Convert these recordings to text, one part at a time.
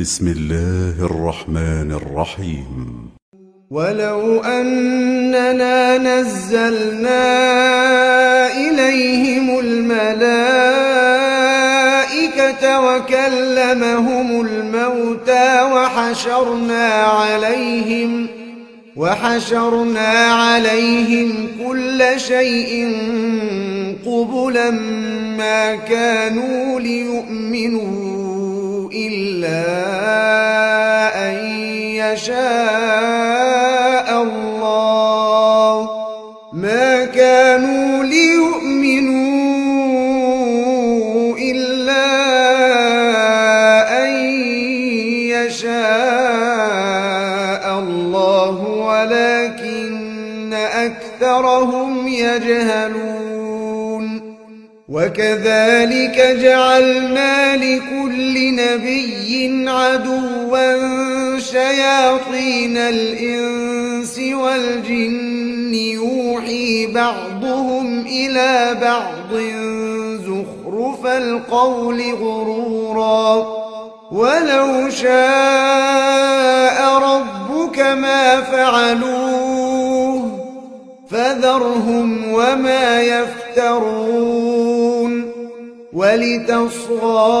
بسم الله الرحمن الرحيم. ولو أننا نزلنا إليهم الملائكة وكلمهم الموتى وحشرنا عليهم وحشرنا عليهم كل شيء قبلا ما كانوا ليؤمنوا إلا يشاء الله ما كانوا ليؤمنوا إلا أن يشاء الله ولكن أكثرهم يجهلون. وكذلك جعلنا لكل نبي عدوا شياطين الإنس والجن يوحي بعضهم إلى بعض زخرف القول غرورا. ولو شاء ربك ما فعلوه فذرهم وما يفترون. ولتصغى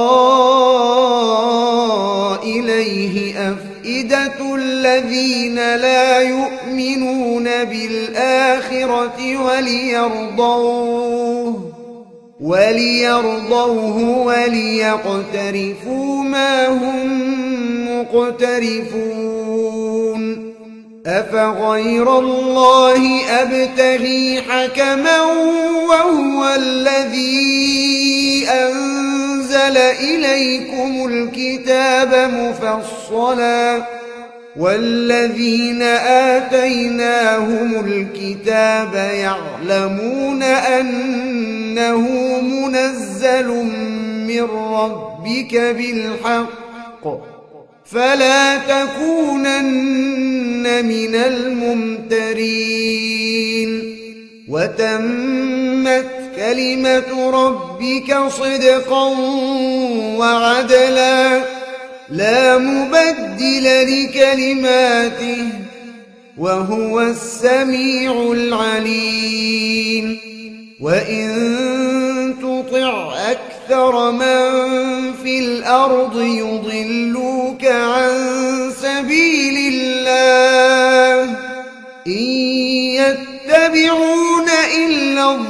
إليه أفئدة الذين لا يؤمنون بالآخرة وليرضوه وليرضوه وليقترفوا ما هم مقترفون. أفغير الله أبتغي حكما وهو الذي أنزل إليكم الكتاب مفصلا والذين آتيناهم الكتاب يعلمون أنه منزل من ربك بالحق فلا تكونن من الممترين وتمت كلمة ربك صدقا وعدلا لا مبدل لكلماته وهو السميع العليم. وإن تطع أكثر من في الأرض يضلوك عن سبيل الله إن يتبعون إلا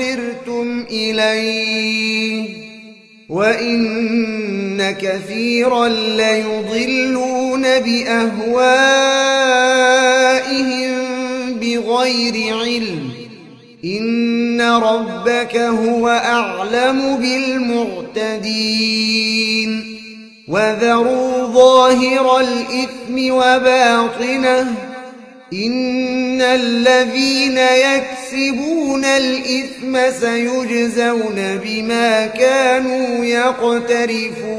اضطررتم إليه وإن كثيرا ليضلون بأهوائهم بغير علم إن ربك هو أعلم بالمعتدين وذروا ظاهر الإثم وباطنه إن الذين يكسبون الإثم سيجزون بما كانوا يقترفون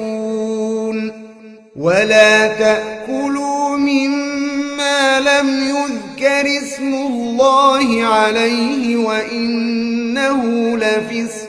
ولا تأكلوا مما لم يذكر اسم الله عليه وإنه لفسق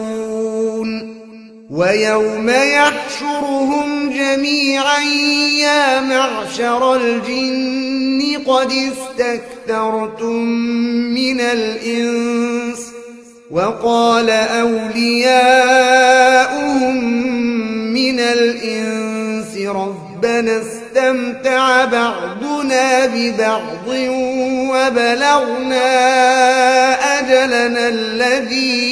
ويوم يحشرهم جميعا يا معشر الجن قد استكثرتم من الإنس وقال أولياؤهم من الإنس ربنا استمتع بعضنا ببعض وبلغنا أجلنا الذي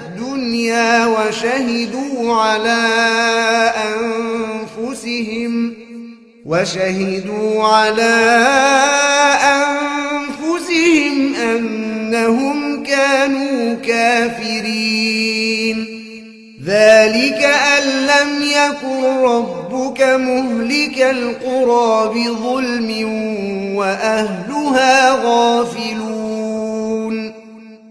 الدنيا وشهدوا على أنفسهم وشهدوا على أنفسهم أنهم كانوا كافرين. ذلك أن لم يكن ربك مهلك القرى بظلم وأهلها غافلون.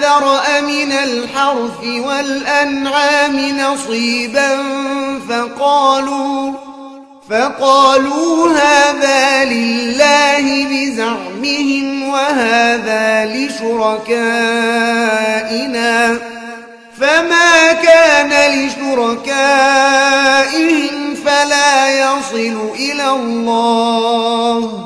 ذرأ من الحرث والأنعام نصيبا فقالوا فقالوا هذا لله بزعمهم وهذا لشركائنا فما كان لشركائهم فلا يصل إلى الله.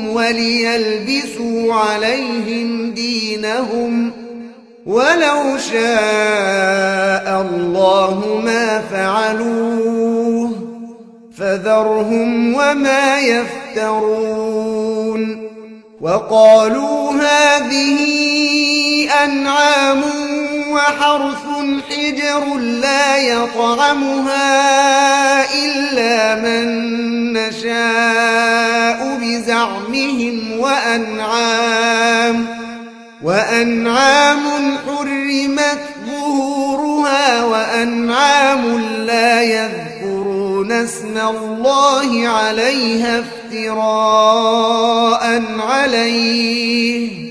وليلبسوا عليهم دينهم ولو شاء الله ما فعلوه فذرهم وما يفترون وقالوا هذه أنعام وحرث حجر لا يطعمها إلا من نشاء بزعمهم وأنعام وأنعام حرمت ظهورها وأنعام لا يذكرون اسم الله عليها افتراء عليه.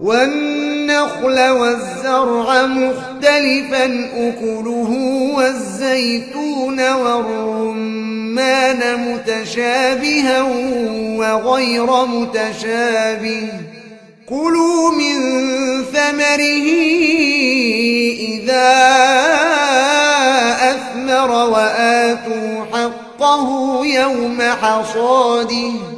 والنخل والزرع مختلفا أكله والزيتون والرمان متشابها وغير متشابه. كلوا من ثمره إذا أثمر وآتوا حقه يوم حصاده.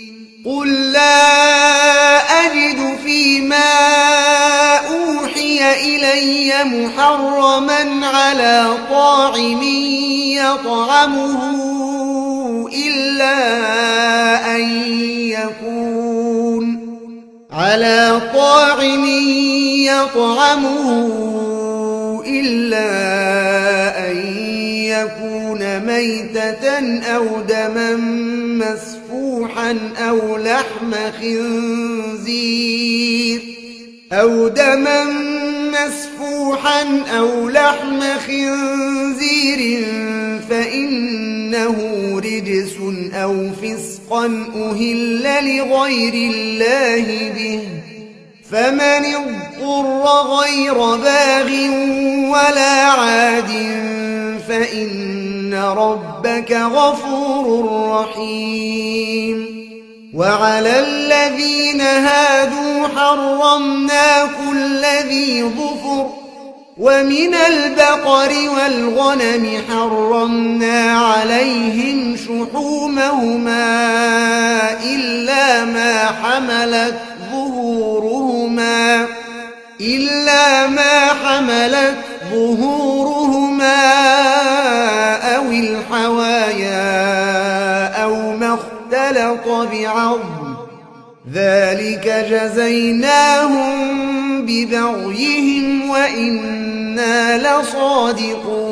قل لا أجد فيما أوحي إلي محرما على طاعم يطعمه إلا أن يكون على طاعم يطعمه إلا أن ميتة أو دما مسفوحا أو لحم خنزير أو دما مسفوحا أو لحم خنزير فإنه رجس أو فسقا أهل لغير الله به فمن اضطر غير باغ ولا عاد فإن ربك غفور رحيم وعلى الذين هادوا حرمنا كل ذي ظفر ومن البقر والغنم حرمنا عليهم شحومهما إلا ما حملت ظهورهما إلا ما حملت ظهورهما الحوايا أو ما اختلط بعظم. ذلك جزيناهم ببغيهم وإنا لصادقون.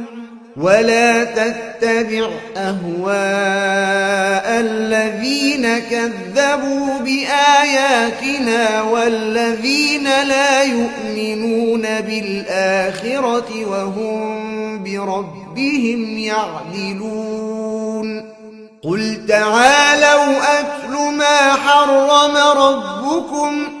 ولا تتبع أهواء الذين كذبوا بآياتنا والذين لا يؤمنون بالآخرة وهم بربهم يعدلون. قل تعالوا أتل ما حرم ربكم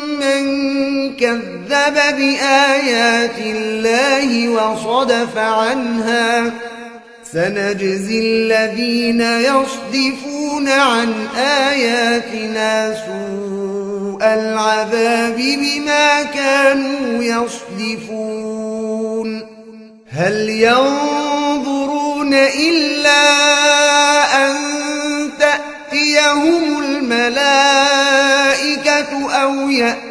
كذب بآيات الله وصدف عنها. سنجزي الذين يصدفون عن آياتنا سوء العذاب بما كانوا يصدفون. هل ينظرون إلا أن تأتيهم الملائكة أو يأتي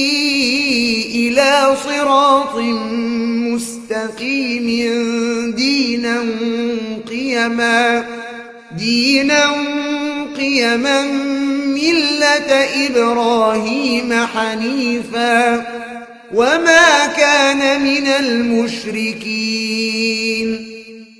إلى صراط مستقيم دينا قيما دينا قيما ملة إبراهيم حنيفا. وما كان من المشركين.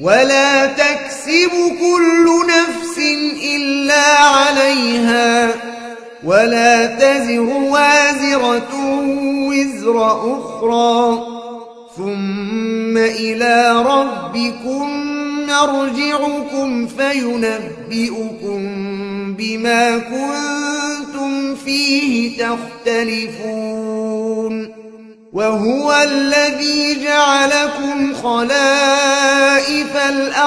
ولا تكسب كل نفس إلا عليها ولا تزر وازرة وزر أخرى ثم إلى ربكم نرجعكم فينبئكم بما كنتم فيه تختلفون وهو الذي جعلكم خلائف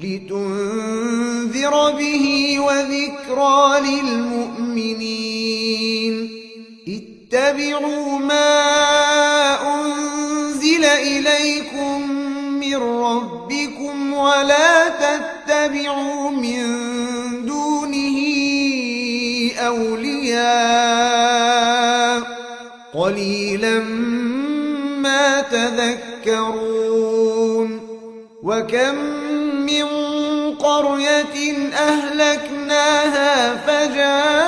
لتنذر به وذكرى للمؤمنين. اتبعوا ما أنزل إليكم من ربكم ولا تتبعوا من دونه أولياء. قليلا ما تذكرون. وكم قرية أهلكناها فجاءها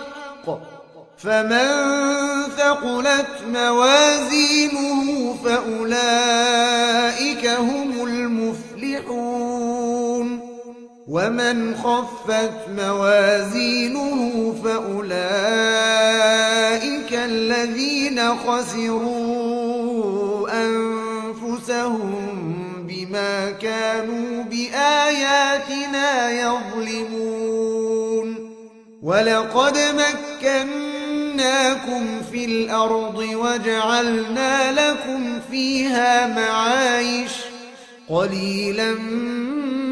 فمن ثقلت موازينه فأولئك هم المفلحون. ومن خفت موازينه فأولئك الذين خسروا أنفسهم بما كانوا بآياتنا يظلمون. ولقد مكناكم في الأرض وجعلنا لكم فيها معايش قليلا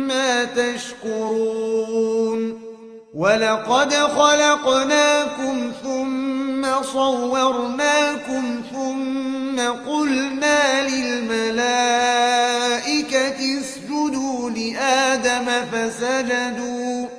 ما تشكرون ولقد خلقناكم ثم صورناكم ثم قلنا للملائكة اسجدوا لآدم فسجدوا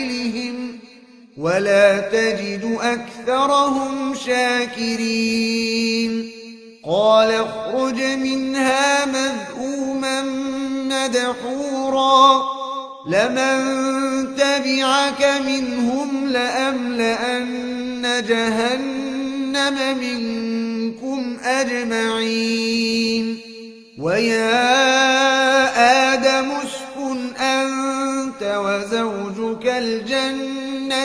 ولا تجد أكثرهم شاكرين. قال اخرج منها مذءوما مدحورا. لمن تبعك منهم لأملأن جهنم منكم أجمعين. ويا آدم اسكن أنت وزوجك الجنة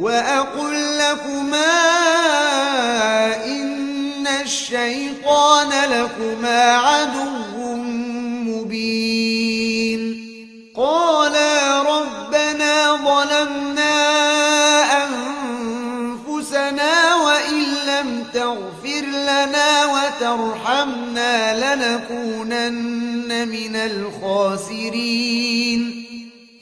وأقل لكما إن الشيطان لكما عدو مبين. قالا ربنا ظلمنا أنفسنا وإن لم تغفر لنا وترحمنا لنكونن من الخاسرين.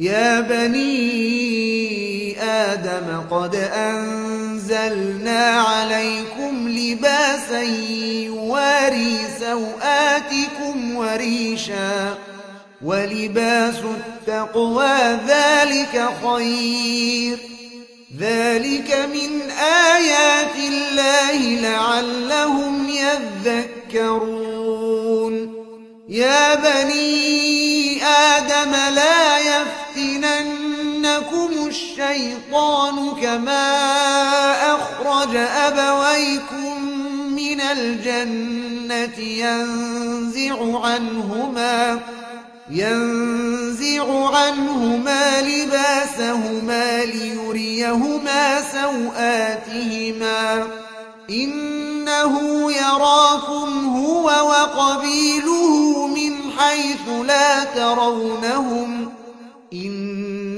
يا بني آدم قد أنزلنا عليكم لباسا يواري سوآتكم وريشا ولباس التقوى ذلك خير. ذلك من آيات الله لعلهم يذكرون. يا بني آدم لا الشيطان كما أخرج أبويكم من الجنة ينزع عنهما ينزع عنهما لباسهما ليريهما سوآتهما إنه يراكم هو وقبيله من حيث لا ترونهم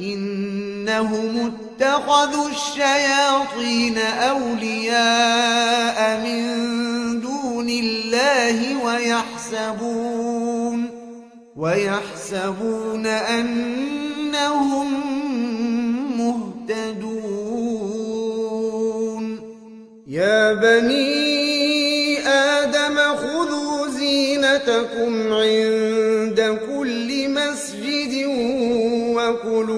إنهم اتخذوا الشياطين أولياء من دون الله ويحسبون ويحسبون أنهم مهتدون. يا بني آدم خذوا زينتكم عند كل مسجد وكلوا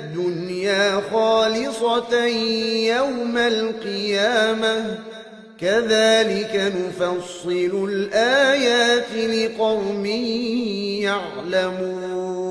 الدنيا خالصة يوم القيامة. كذلك نفصل الآيات لقوم يعلمون.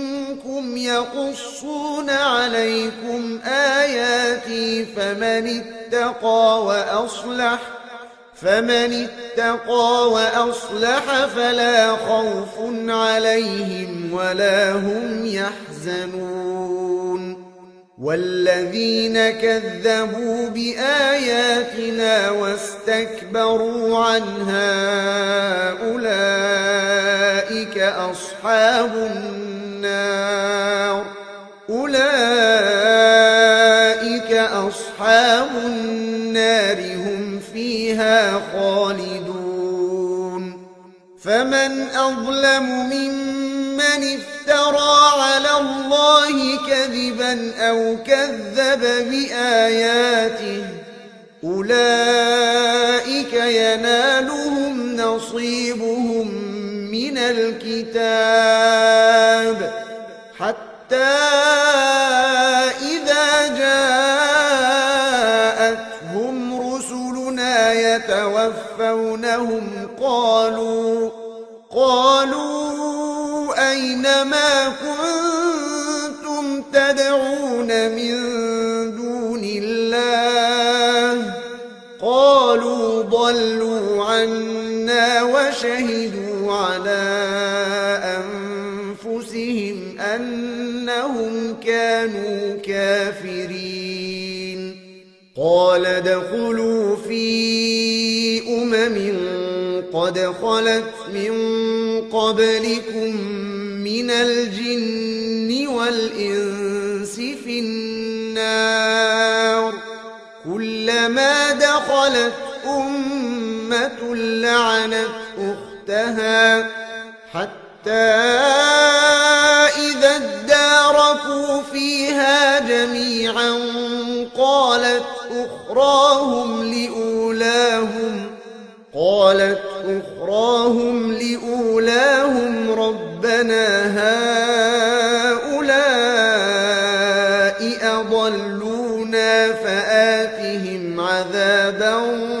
يقصون عليكم آياتي فمن اتقى وأصلح فمن اتقى وأصلح فلا خوف عليهم ولا هم يحزنون. والذين كذبوا بآياتنا واستكبروا عنها أولئك أصحاب النار. أولئك أصحاب النار هم فيها خالدون. فمن أظلم ممن افترى على الله كذبا أو كذب بآياته أولئك ينالهم نصيبهم من الكتاب حتى إذا جاءتهم رسلنا يتوفونهم قالوا قالوا أين ما كنتم تدعون من دون الله؟ قالوا ضلوا عنا وشهدوا على أنفسهم أنهم كانوا كافرين. قال ادخلوا في أمم قد خلت من قبلكم من الجن والإنس في النار. كلما دخلت أمة لعنت أختها حتى إذا اداركوا فيها جميعا قالت أخراهم لأولاهم قالت أخراهم لأولاهم ربنا هؤلاء أضلونا فآتهم عذابا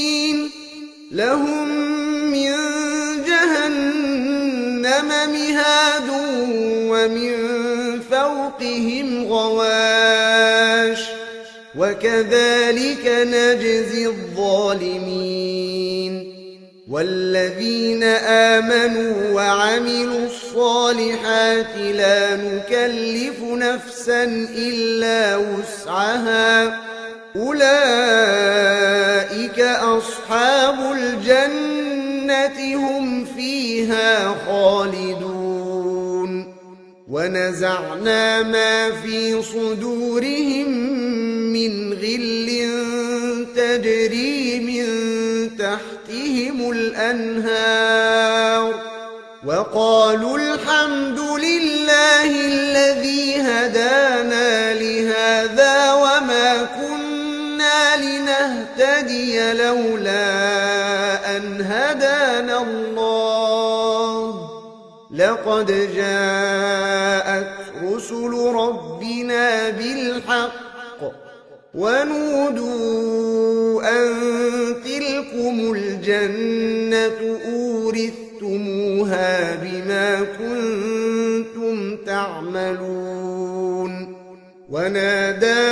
لهم من جهنم مهاد ومن فوقهم غواش وكذلك نجزي الظالمين والذين آمنوا وعملوا الصالحات لا نكلف نفسا إلا وسعها أولئك أصحاب الجنة هم فيها خالدون. ونزعنا ما في صدورهم من غل تجري من تحتهم الأنهار. وقالوا الحمد لله الذي هدانا لهذا لولا أن هدانا الله. لقد جاءت رسل ربنا بالحق ونودوا أن تلكم الجنة أورثتموها بما كنتم تعملون. ونادى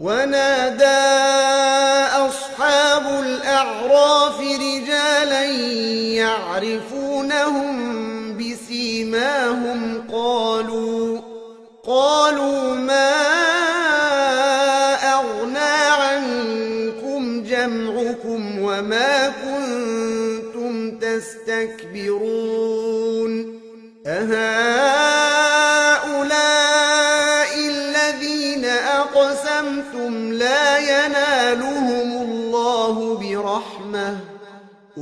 ونادى أصحاب الأعراف رجالا يعرفونهم بسيماهم قالوا قالوا ما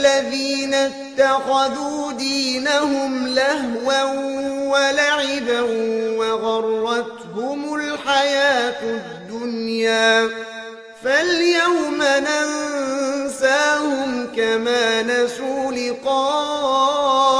الذين اتخذوا دينهم لهوا ولعبا وغرتهم الحياة الدنيا. فاليوم ننساهم كما نسوا لقاء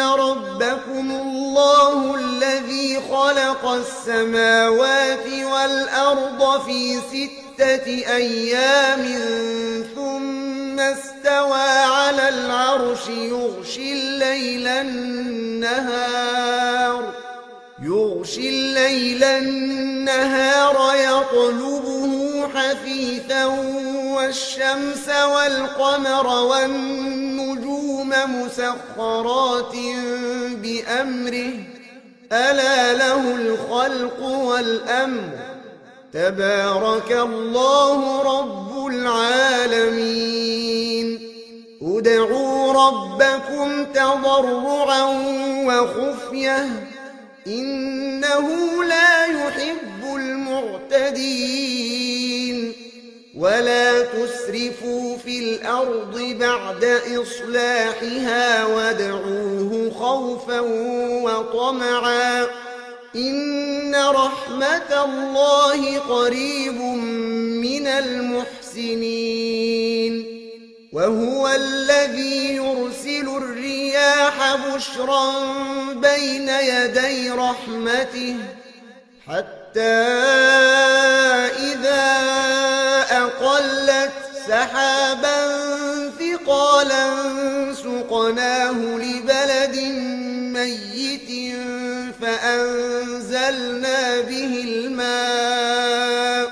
ربكم الله الذي خلق السماوات والأرض في ستة أيام ثم استوى على العرش يغشي الليل النهار يغشي الليل النهار يطلبه حثيثا والشمس والقمر والنجوم مسخرات بأمره ألا له الخلق والأمر. تبارك الله رب العالمين. ادعوا ربكم تضرعا وخفية إنه لا يحب المعتدين. ولا تسرفوا في الأرض بعد إصلاحها وادعوه خوفا وطمعا إن رحمة الله قريب من المحسنين وهو الذي يرسل الرياح بشرا بين يدي رحمته حتى إذا أقلت سحابا ثقالا سقناه لبلد ميت فأنزلنا به الماء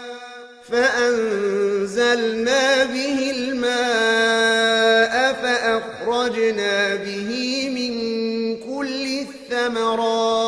فأنزلنا به الماء فأخرجنا به من كل الثمرات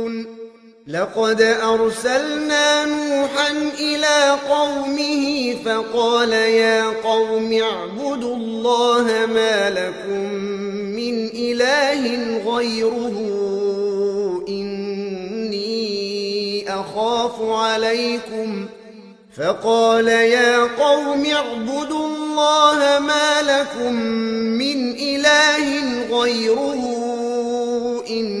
لقد أرسلنا نوحا إلى قومه فقال يا قوم اعبدوا الله ما لكم من إله غيره إني أخاف عليكم. فقال يا قوم اعبدوا الله ما لكم من إله غيره إني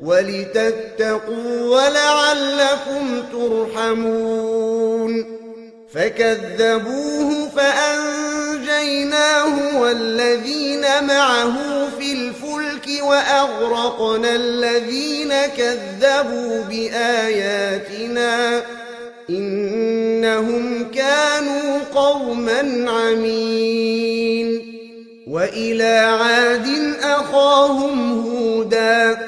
ولتتقوا ولعلكم ترحمون فكذبوه فأنجيناه والذين معه في الفلك وأغرقنا الذين كذبوا بآياتنا إنهم كانوا قوما عمين وإلى عاد أخاهم هودا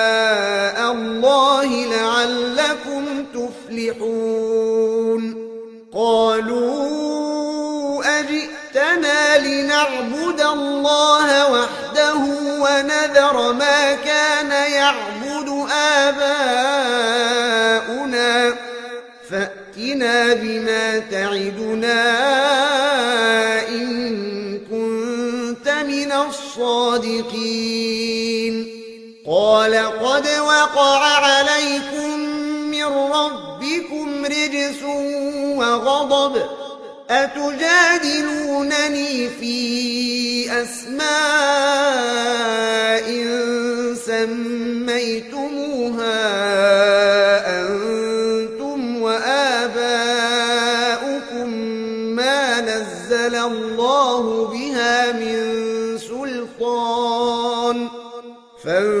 قالوا أجئتنا لنعبد الله وحده ونذر ما كان يعبد آباؤنا فأتنا بما تعدنا إن كنت من الصادقين قال قد وقع عليكم رجس وغضب أتجادلونني في أسماء سميتموها أنتم وآباؤكم ما نزل الله بها من سلطان فانتظروا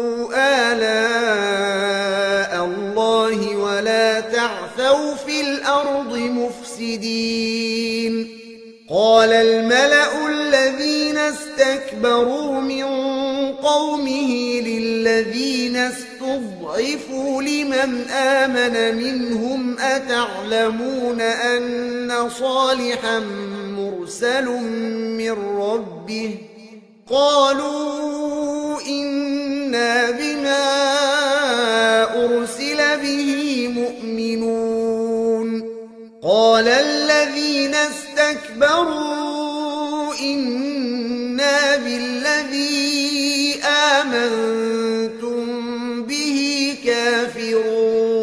مفسدين قال الملأ الذين استكبروا من قومه للذين استضعفوا لمن آمن منهم أتعلمون أن صالحا مرسل من ربه؟ قالوا إنا بما أرسل به مؤمنون. قال الذين استكبروا إنا بالذي آمنتم به كافرون.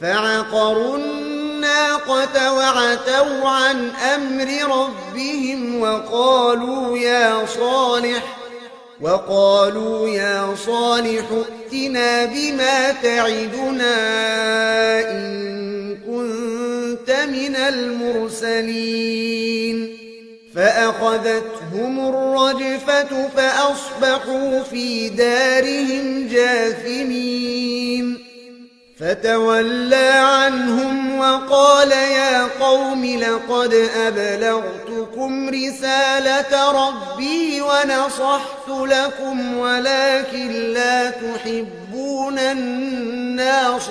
فعقروا الناقة وعتوا عن أمر ربهم وقالوا يا صالح وقالوا يا صالح ائتنا بما تعدنا إن كنت من المرسلين. فأخذتهم الرجفة فأصبحوا في دارهم جاثمين. فتولى عنهم وقال يا قوم لقد أبلغتكم رسالة ربي ونصحت لكم ولكن لا تحبون الناصحين.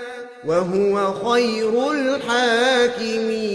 وهو خير الحاكمين.